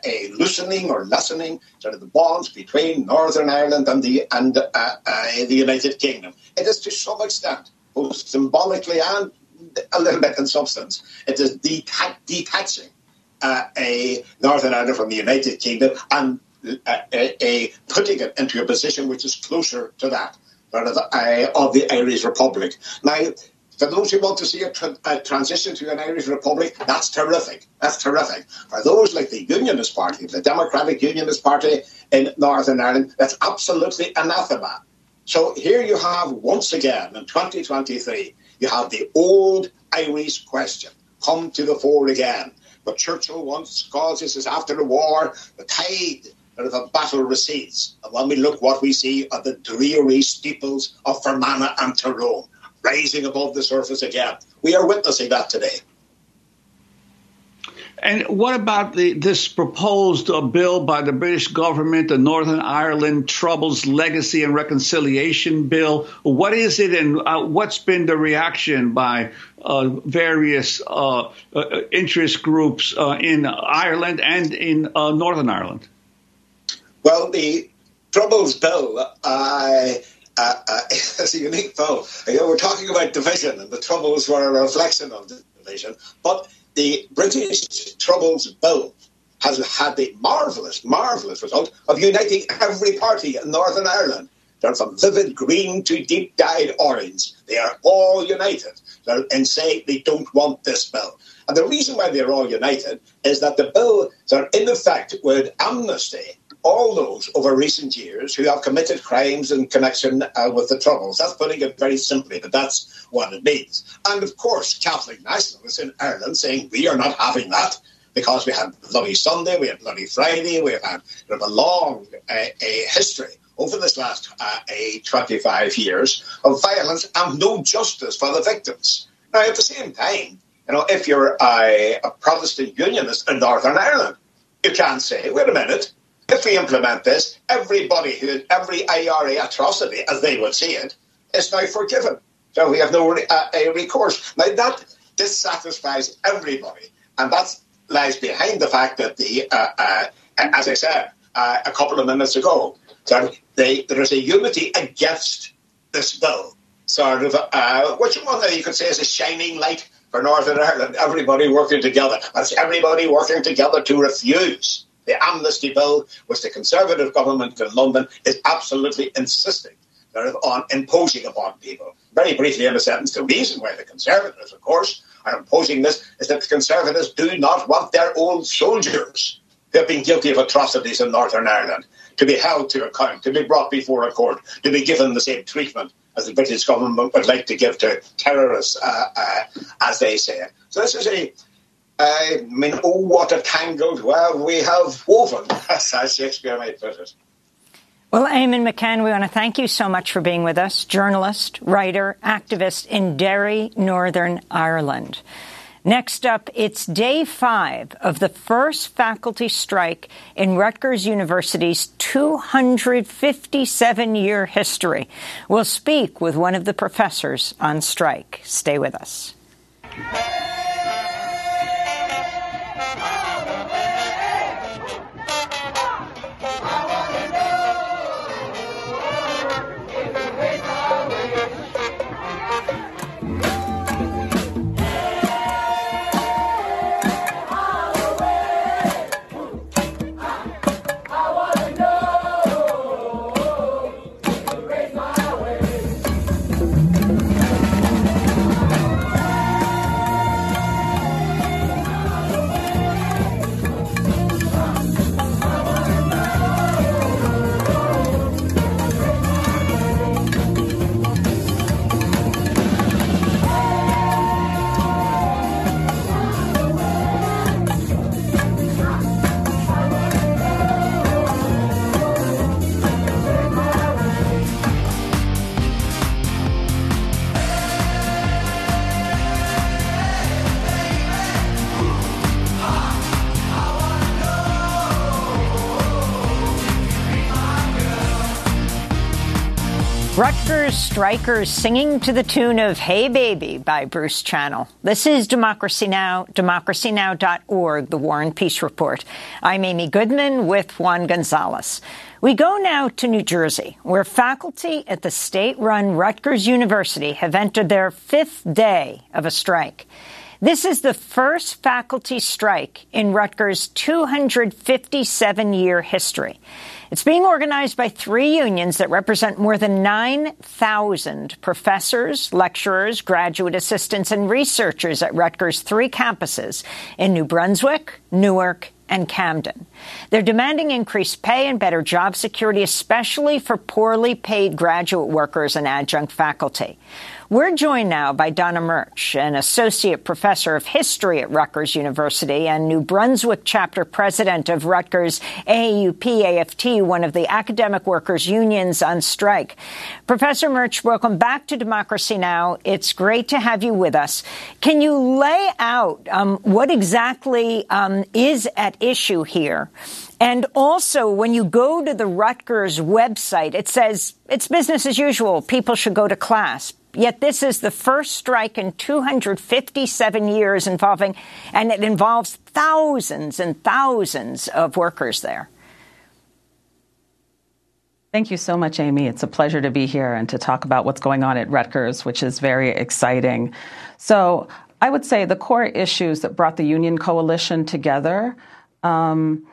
a, loosening or lessening sort of the bonds between Northern Ireland and the and uh, uh, the United Kingdom. It is to some extent, both symbolically and a little bit in substance, it is detaching uh, a Northern Ireland from the United Kingdom and uh, a, a, putting it into a position which is closer to that of, uh, of the Irish Republic. Now, for those who want to see a, tra- a, transition to an Irish Republic, that's terrific. That's terrific. For those like the Unionist Party, the Democratic Unionist Party in Northern Ireland, that's absolutely anathema. So here you have, once again, in 2023, you have the old Irish question come to the fore again. But Churchill once calls this after the war, the tide of the battle recedes. And when we look, what we see are the dreary steeples of Fermanagh and Tyrone rising above the surface again. We are witnessing that today. And what about the, this proposed uh, bill by the British government, the Northern Ireland Troubles Legacy and Reconciliation Bill? What is it, and uh, what's been the reaction by uh, various uh, uh, interest groups uh, in Ireland and in Northern Ireland? Well, the Troubles Bill. Uh, uh, it's a unique bill. You know, we're talking about division, and the Troubles were a reflection of the division. But the British Troubles Bill has had the marvellous, marvellous result of uniting every party in Northern Ireland. They're from vivid green to deep dyed orange. They are all united and say they don't want this bill. And the reason why they're all united is that the bill, in effect, would amnesty all those over recent years who have committed crimes in connection uh, with the Troubles. That's putting it very simply, but that's what it means. And of course, Catholic nationalists in Ireland saying we are not having that because we had Bloody Sunday, we had Bloody Friday, we have had a long uh, a history over this last uh, 25 years of violence and no justice for the victims. Now, at the same time, you know, if you're a, a Protestant unionist in Northern Ireland, you can't say, wait a minute, if we implement this, everybody who, every IRA atrocity, as they would see it, is now forgiven. So we have no uh, recourse. Now that dissatisfies everybody, and that lies behind the fact that the, uh, uh, as I said uh, a couple of minutes ago, they, there is a unity against this bill, sort of, uh, which one you could say is a shining light for Northern Ireland. Everybody working together. That's everybody working together to refuse the amnesty bill, which the Conservative government in London is absolutely insisting on imposing upon people. Very briefly, in a sentence, the reason why the Conservatives, of course, are imposing this is that the Conservatives do not want their old soldiers who have been guilty of atrocities in Northern Ireland to be held to account, to be brought before a court, to be given the same treatment as the British government would like to give to terrorists, uh, uh, as they say. So this is a I mean, oh, what a tangled web we have woven, as Shakespeare might put it. Well, Eamonn McCann, we want to thank you so much for being with us. Journalist, writer, activist in Derry, Northern Ireland. Next up, it's day five of the first faculty strike in Rutgers University's 257 year history. We'll speak with one of the professors on strike. Stay with us. Strikers singing to the tune of Hey Baby by Bruce Channel. This is Democracy Now!, democracynow.org, the War and Peace Report. I'm Amy Goodman with Juan Gonzalez. We go now to New Jersey, where faculty at the state-run Rutgers University have entered their fifth day of a strike. This is the first faculty strike in Rutgers' 257 year history. It's being organized by three unions that represent more than 9,000 professors, lecturers, graduate assistants, and researchers at Rutgers' three campuses in New Brunswick, Newark, and Camden. They're demanding increased pay and better job security, especially for poorly paid graduate workers and adjunct faculty. We're joined now by Donna Murch, an associate professor of history at Rutgers University and New Brunswick chapter president of Rutgers AAUP AFT, one of the academic workers unions on strike. Professor Murch, welcome back to Democracy Now! It's great to have you with us. Can you lay out um, what exactly um, is at issue here? And also, when you go to the Rutgers website, it says it's business as usual. People should go to class. Yet this is the first strike in 257 years involving, and it involves thousands and thousands of workers there. Thank you so much, Amy. It's a pleasure to be here and to talk about what's going on at Rutgers, which is very exciting. So, I would say the core issues that brought the Union Coalition together. Um,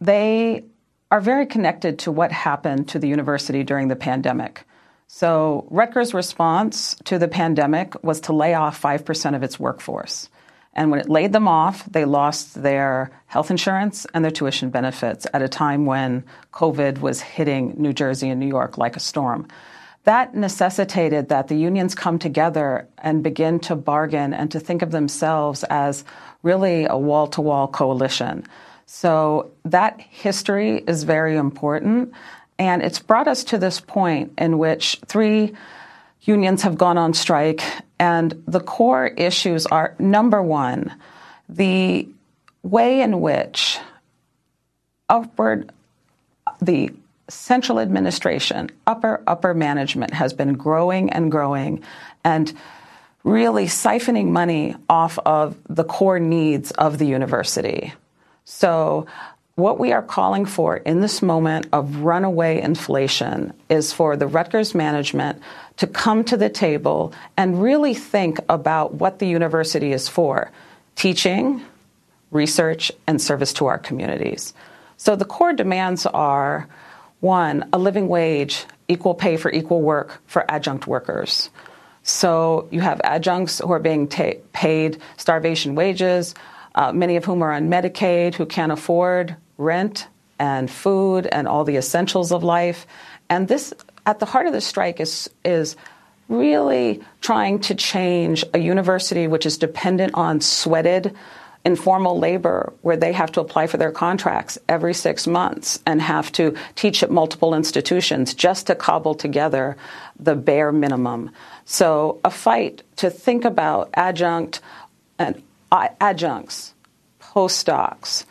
they are very connected to what happened to the university during the pandemic. So, Rutgers' response to the pandemic was to lay off 5% of its workforce. And when it laid them off, they lost their health insurance and their tuition benefits at a time when COVID was hitting New Jersey and New York like a storm. That necessitated that the unions come together and begin to bargain and to think of themselves as really a wall to wall coalition. So that history is very important. And it's brought us to this point in which three unions have gone on strike. And the core issues are number one, the way in which upward, the central administration, upper, upper management has been growing and growing and really siphoning money off of the core needs of the university. So, what we are calling for in this moment of runaway inflation is for the Rutgers management to come to the table and really think about what the university is for teaching, research, and service to our communities. So, the core demands are one, a living wage, equal pay for equal work for adjunct workers. So, you have adjuncts who are being ta- paid starvation wages uh, many of whom are on Medicaid, who can't afford rent and food and all the essentials of life. And this, at the heart of the strike, is is really trying to change a university which is dependent on sweated informal labor where they have to apply for their contracts every six months and have to teach at multiple institutions just to cobble together the bare minimum. So, a fight to think about adjunct and uh, adjuncts, postdocs,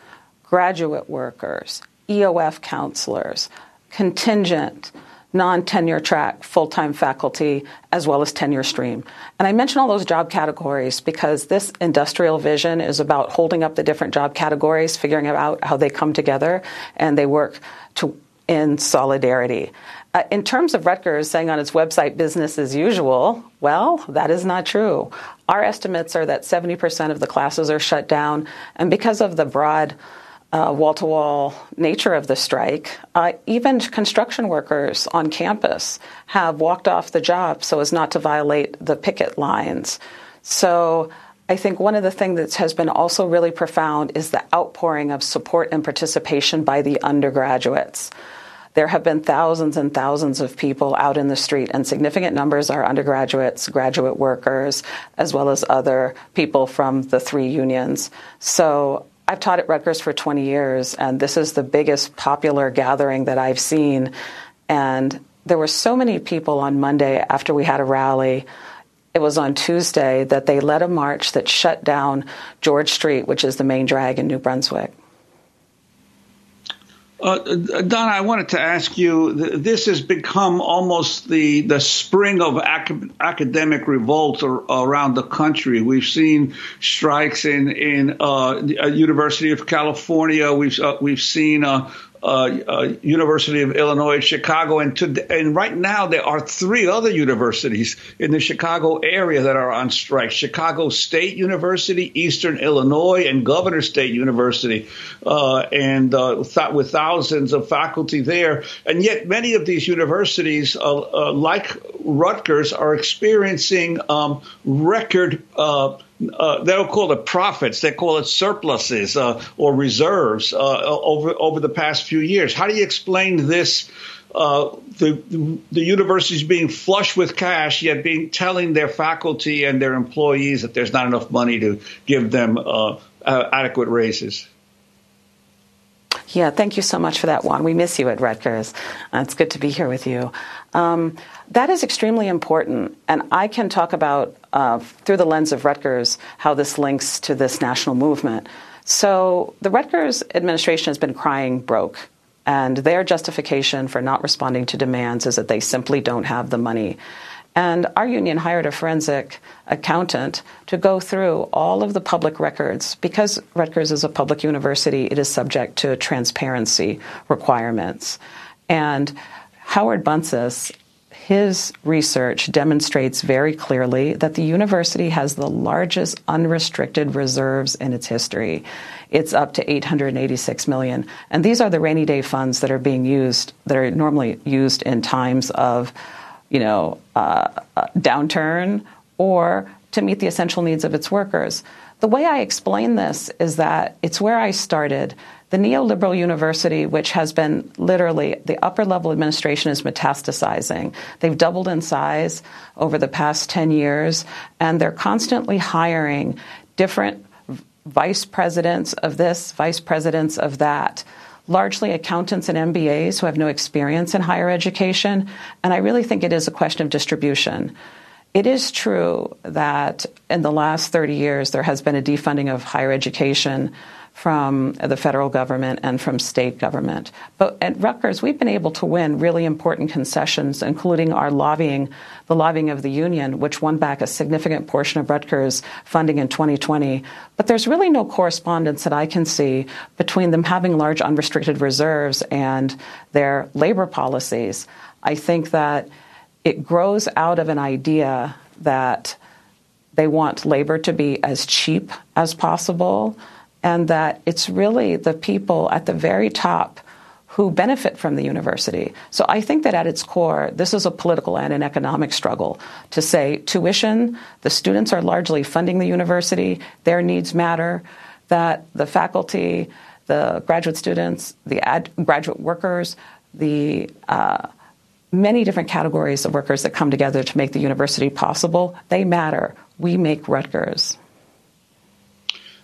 graduate workers, EOF counselors, contingent, non tenure track, full time faculty, as well as tenure stream. And I mention all those job categories because this industrial vision is about holding up the different job categories, figuring out how they come together, and they work to, in solidarity. Uh, in terms of Rutgers saying on its website business as usual, well, that is not true. Our estimates are that 70% of the classes are shut down, and because of the broad wall to wall nature of the strike, uh, even construction workers on campus have walked off the job so as not to violate the picket lines. So I think one of the things that has been also really profound is the outpouring of support and participation by the undergraduates there have been thousands and thousands of people out in the street, and significant numbers are undergraduates, graduate workers, as well as other people from the three unions. So I've taught at Rutgers for 20 years, and this is the biggest popular gathering that I've seen. And there were so many people on Monday after we had a rally. It was on Tuesday that they led a march that shut down George Street, which is the main drag in New Brunswick. Uh, Donna, I wanted to ask you. This has become almost the the spring of ac- academic revolt around the country. We've seen strikes in in uh, the University of California. We've uh, we've seen uh, uh, uh, University of Illinois Chicago, and to, and right now there are three other universities in the Chicago area that are on strike: Chicago State University, Eastern Illinois, and Governor State University, uh, and uh, th- with thousands of faculty there. And yet, many of these universities, uh, uh, like Rutgers, are experiencing um, record uh, they don't call it profits; they call it surpluses uh, or reserves uh, over over the past few years. How do you explain this uh, the the universities being flush with cash, yet being telling their faculty and their employees that there's not enough money to give them uh, uh, adequate raises. Yeah, thank you so much for that, Juan. We miss you at Rutgers. Uh, it's good to be here with you. Um, that is extremely important, and I can talk about uh, through the lens of Rutgers how this links to this national movement. So the Rutgers administration has been crying broke and their justification for not responding to demands is that they simply don't have the money. And our union hired a forensic accountant to go through all of the public records. Because Rutgers is a public university, it is subject to transparency requirements. And Howard Bunsis, his research demonstrates very clearly that the university has the largest unrestricted reserves in its history it's up to 886 million. And these are the rainy day funds that are being used, that are normally used in times of, you know, uh, uh, downturn or to meet the essential needs of its workers. The way I explain this is that it's where I started. The neoliberal university, which has been literally the upper level administration is metastasizing. They've doubled in size over the past 10 years, and they're constantly hiring different vice presidents of this, vice presidents of that, largely accountants and MBAs who have no experience in higher education. And I really think it is a question of distribution. It is true that in the last 30 years, there has been a defunding of higher education from the federal government and from state government. But at Rutgers, we've been able to win really important concessions, including our lobbying, the lobbying of the union, which won back a significant portion of Rutgers funding in 2020. But there's really no correspondence that I can see between them having large unrestricted reserves and their labor policies. I think that it grows out of an idea that they want labor to be as cheap as possible and that it's really the people at the very top who benefit from the university. So I think that at its core, this is a political and an economic struggle to say tuition, the students are largely funding the university, their needs matter, that the faculty, the graduate students, the ad- graduate workers, the uh, many different categories of workers that come together to make the university possible, they matter. We make Rutgers.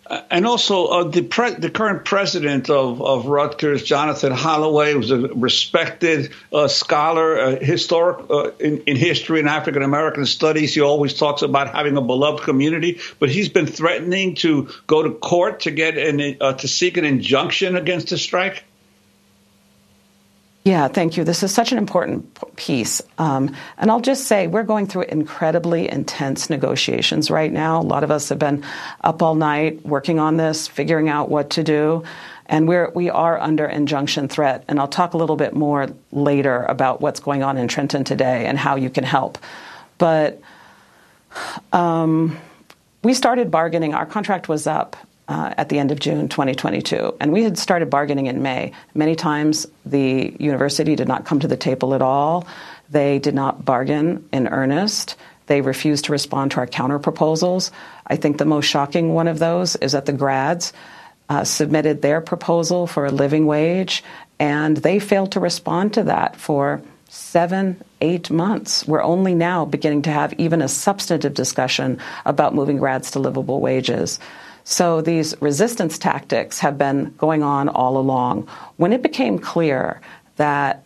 Uh, and also, uh, the pre- the current president of, of Rutgers, Jonathan Holloway, was a respected uh, scholar, uh, historic uh, in, in, history and African American studies. He always talks about having a beloved community, but he's been threatening to go to court to get an uh, to seek an injunction against the strike. Yeah, thank you. This is such an important piece. Um, and I'll just say we're going through incredibly intense negotiations right now. A lot of us have been up all night working on this, figuring out what to do. And we're, we are under injunction threat. And I'll talk a little bit more later about what's going on in Trenton today and how you can help. But um, we started bargaining. Our contract was up uh, at the end of June 2022. And we had started bargaining in May. Many times the university did not come to the table at all. They did not bargain in earnest. They refused to respond to our counter proposals. I think the most shocking one of those is that the grads uh, submitted their proposal for a living wage, and they failed to respond to that for seven, eight months. We're only now beginning to have even a substantive discussion about moving grads to livable wages. So these resistance tactics have been going on all along. When it became clear that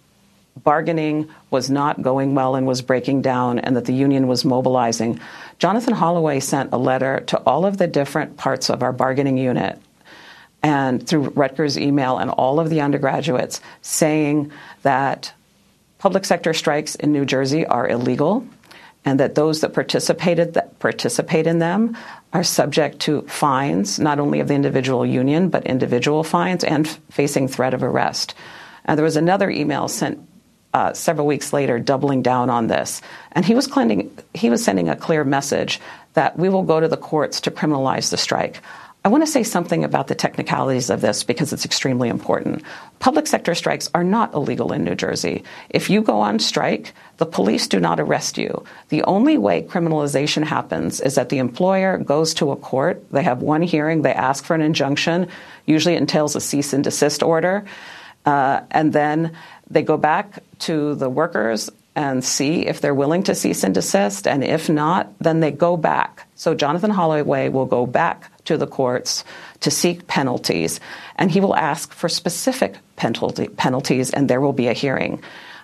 bargaining was not going well and was breaking down and that the union was mobilizing, Jonathan Holloway sent a letter to all of the different parts of our bargaining unit and through Rutgers email and all of the undergraduates saying that public sector strikes in New Jersey are illegal and that those that participated that participate in them are subject to fines, not only of the individual union, but individual fines and f- facing threat of arrest. And there was another email sent uh, several weeks later doubling down on this. And he was, cleaning, he was sending a clear message that we will go to the courts to criminalize the strike. I want to say something about the technicalities of this because it's extremely important. Public sector strikes are not illegal in New Jersey. If you go on strike, the police do not arrest you. The only way criminalization happens is that the employer goes to a court, they have one hearing, they ask for an injunction, usually it entails a cease and desist order, uh, and then they go back to the workers and see if they're willing to cease and desist. And if not, then they go back. So Jonathan Holloway will go back to the courts to seek penalties, and he will ask for specific penalty, penalties, and there will be a hearing.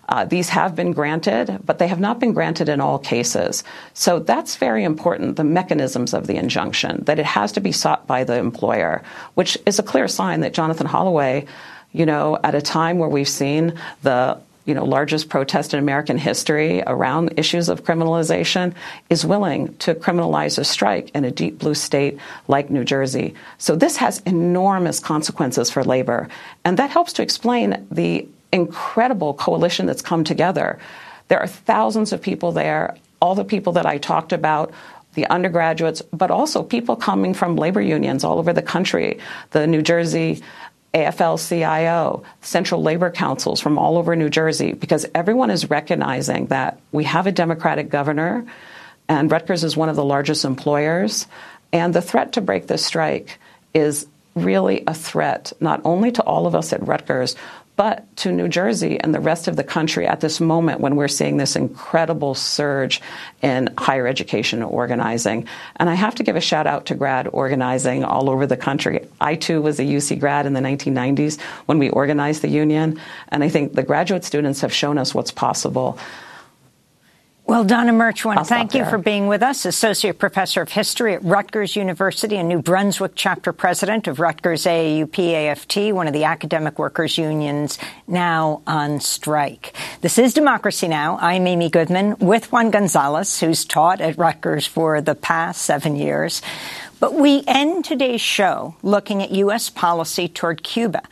Uh, these have been granted, but they have not been granted in all cases. So that's very important, the mechanisms of the injunction, that it has to be sought by the employer, which is a clear sign that Jonathan Holloway, you know, at a time where we've seen the you know, largest protest in American history around issues of criminalization, is willing to criminalize a strike in a deep blue state like New Jersey. So this has enormous consequences for labor. And that helps to explain the incredible coalition that's come together. There are thousands of people there, all the people that I talked about the undergraduates, but also people coming from labor unions all over the country, the New Jersey AFL CIO, Central Labor Councils from all over New Jersey, because everyone is recognizing that we have a Democratic governor and Rutgers is one of the largest employers. And the threat to break this strike is really a threat, not only to all of us at Rutgers, but to New Jersey and the rest of the country at this moment when we're seeing this incredible surge in higher education organizing. And I have to give a shout out to grad organizing all over the country. I too was a UC grad in the 1990s when we organized the union, and I think the graduate students have shown us what's possible. Well, Donna Murch, want to thank you for being with us, Associate Professor of History at Rutgers University and New Brunswick Chapter President of Rutgers AAUP AFT, one of the academic workers' unions now on strike. This is Democracy Now! I'm Amy Goodman with Juan Gonzalez, who's taught at Rutgers for the past seven years. But we end today's show looking at U.S. policy toward Cuba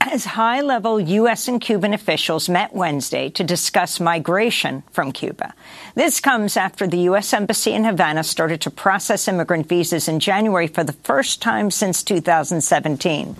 as high level U.S. and Cuban officials met Wednesday to discuss migration from Cuba. This comes after the U.S. Embassy in Havana started to process immigrant visas in January for the first time since 2017.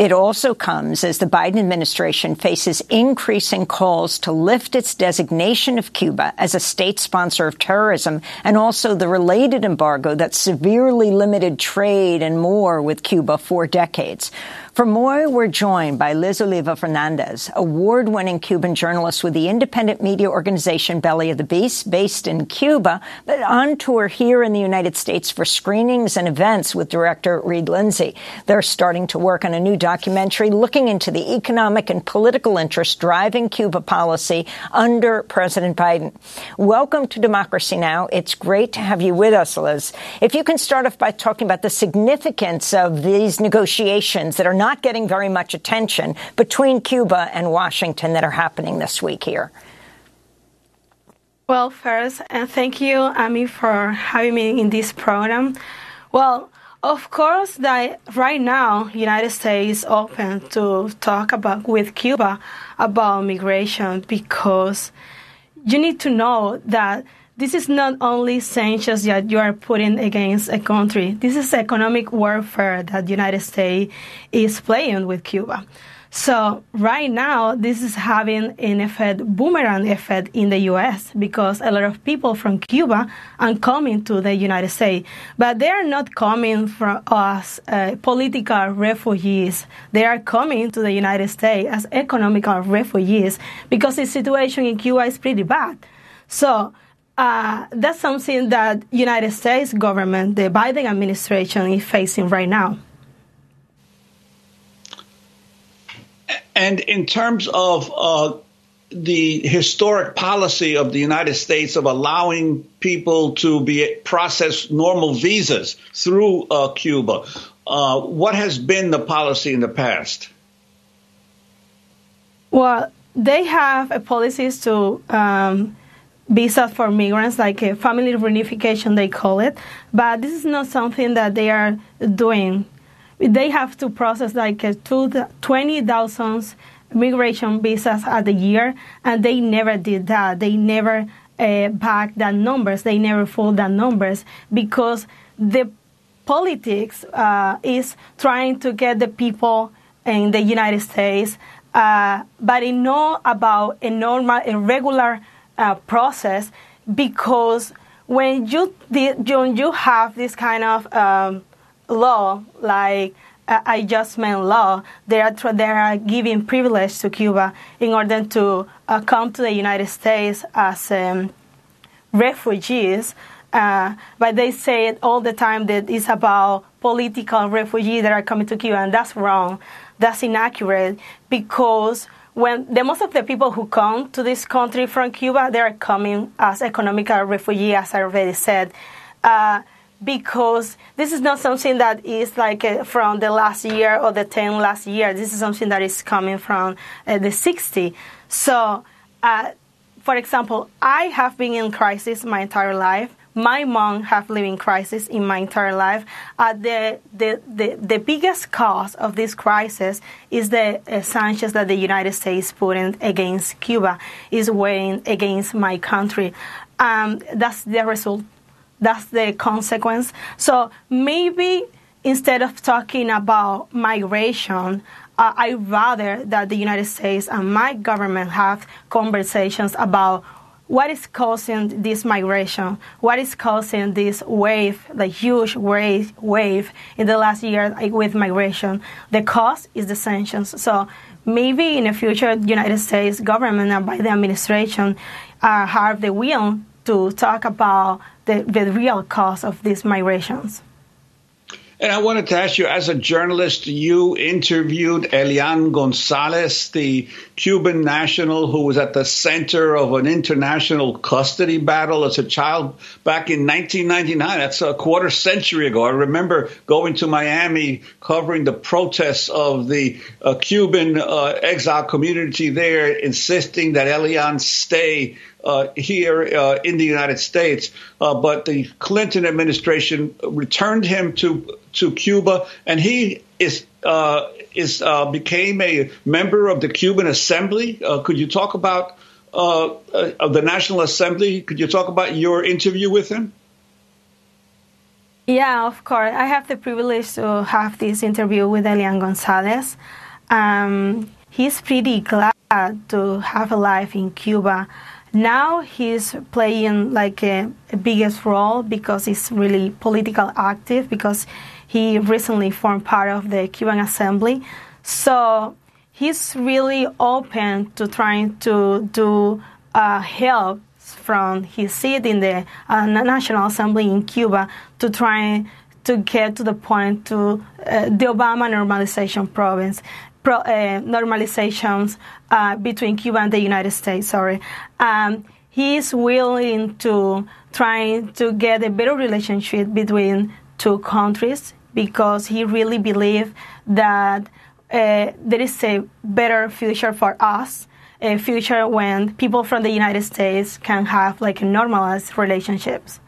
It also comes as the Biden administration faces increasing calls to lift its designation of Cuba as a state sponsor of terrorism and also the related embargo that severely limited trade and more with Cuba for decades. For more, we're joined by Liz Oliva Fernandez, award-winning Cuban journalist with the independent media organization Belly of the Beast, based in Cuba, but on tour here in the United States for screenings and events with director Reed Lindsay. They're starting to work on a new documentary looking into the economic and political interests driving Cuba policy under President Biden. Welcome to Democracy Now! It's great to have you with us, Liz. If you can start off by talking about the significance of these negotiations that are not getting very much attention between Cuba and Washington that are happening this week here? Well, first, and thank you, Amy, for having me in this program. Well, of course, that right now, United States is open to talk about with Cuba about migration because you need to know that this is not only sanctions that you are putting against a country. This is economic warfare that the United States is playing with Cuba. So right now, this is having an effect, boomerang effect in the U.S. because a lot of people from Cuba are coming to the United States, but they are not coming from us uh, political refugees. They are coming to the United States as economical refugees because the situation in Cuba is pretty bad. So uh, that's something that United States government, the Biden administration, is facing right now. And in terms of uh, the historic policy of the United States of allowing people to be process normal visas through uh, Cuba, uh, what has been the policy in the past? Well, they have policies to um, visas for migrants, like a family reunification, they call it. But this is not something that they are doing. They have to process like 20,000 migration visas at the year, and they never did that. They never uh, back that numbers. They never fold that numbers because the politics uh, is trying to get the people in the United States, uh, but they know about a normal, a regular uh, process because when you when you have this kind of um, law like uh, adjustment law. They are they are giving privilege to Cuba in order to uh, come to the United States as um, refugees. Uh, but they say it all the time that it's about political refugees that are coming to Cuba, and that's wrong. That's inaccurate because when the most of the people who come to this country from Cuba, they are coming as economical refugees, as I already said. Uh, because this is not something that is like uh, from the last year or the 10 last year. This is something that is coming from uh, the 60. So, uh, for example, I have been in crisis my entire life. My mom have lived in crisis in my entire life. Uh, the, the, the, the biggest cause of this crisis is the uh, sanctions that the United States put in against Cuba, is weighing against my country. Um, that's the result that's the consequence. So maybe instead of talking about migration, uh, I'd rather that the United States and my government have conversations about what is causing this migration, what is causing this wave, the huge wave, wave in the last year with migration. The cause is the sanctions. So maybe in the future, United States government and Biden administration uh, have the will to talk about the, the real cause of these migrations. And I wanted to ask you, as a journalist, you interviewed Elian Gonzalez, the Cuban national who was at the center of an international custody battle as a child back in 1999. That's a quarter century ago. I remember going to Miami covering the protests of the uh, Cuban uh, exile community there, insisting that Elian stay uh, here uh, in the United States, uh, but the Clinton administration returned him to to Cuba, and he is uh, is uh, became a member of the Cuban Assembly. Uh, could you talk about of the National Assembly? Could you talk about your interview with him? Yeah, of course. I have the privilege to have this interview with Elian Gonzalez. Um, he's pretty glad to have a life in Cuba. Now he's playing like a, a, biggest role because he's really political active because he recently formed part of the Cuban Assembly. So he's really open to trying to do uh, help from his seat in the uh, National Assembly in Cuba to try to get to the point to uh, the Obama normalization province pro, uh, normalizations uh, between Cuba and the United States. Sorry, um, he is willing to try to get a better relationship between two countries because he really believes that uh, there is a better future for us a future when people from the United States can have like normalized relationships.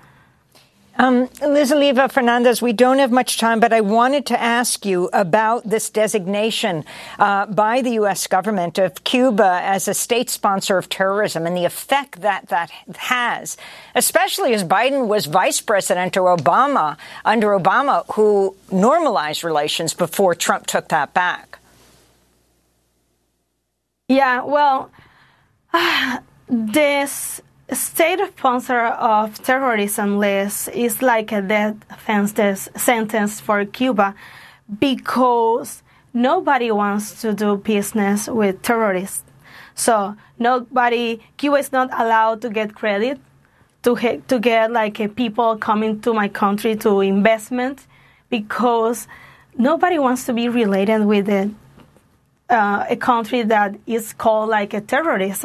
Um, Liz Oliva Fernandez, we don't have much time, but I wanted to ask you about this designation uh, by the U.S. government of Cuba as a state sponsor of terrorism and the effect that that has, especially as Biden was vice president or Obama under Obama, who normalized relations before Trump took that back. Yeah, well, this state sponsor of terrorism list is like a death sentence for Cuba because nobody wants to do business with terrorists. So nobody, Cuba is not allowed to get credit to to get like people coming to my country to investment because nobody wants to be related with the uh, a country that is called like a terrorist.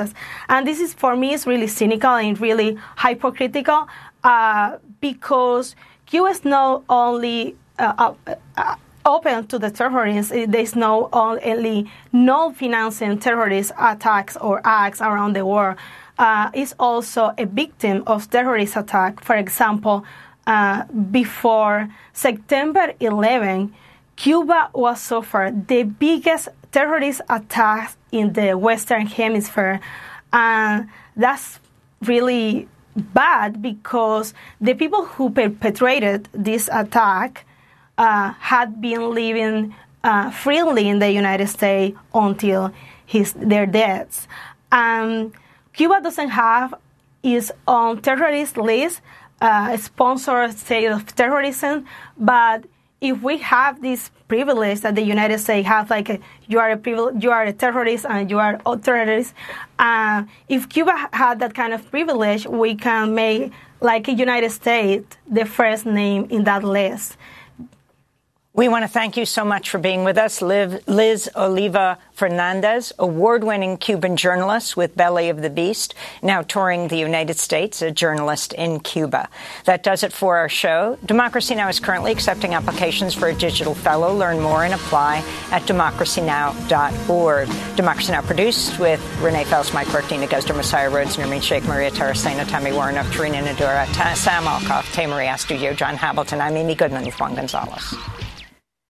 And this is for me is really cynical and really hypocritical uh, because Cuba is not only uh, uh, open to the terrorists. There's no only no financing terrorist attacks or acts around the world. Uh, is also a victim of terrorist attack. For example, uh, before September 11, Cuba was suffered the biggest terrorist attacks in the Western Hemisphere. And that's really bad because the people who perpetrated this attack uh, had been living uh, freely in the United States until his, their deaths. Um, Cuba doesn't have its own terrorist list, uh, sponsored state of terrorism, but if we have this privilege that the United States has, like you are a you are a terrorist and you are a terrorist, uh, if Cuba had that kind of privilege, we can make like a United States the first name in that list. We want to thank you so much for being with us, Liz Oliva Fernandez, award-winning Cuban journalist with Belly of the Beast, now touring the United States, a journalist in Cuba. That does it for our show. Democracy Now! is currently accepting applications for a digital fellow. Learn more and apply at democracynow.org. Democracy Now! produced with Renee Feltz, Mike Burke, Dina Messiah Rhodes, Nermeen Shaikh, Maria Taracena, Tammy Warren, Charina Nadura, Sam Alcoff, Marie Astudillo, John Hamilton. I'm Amy Goodman with Juan Gonzalez.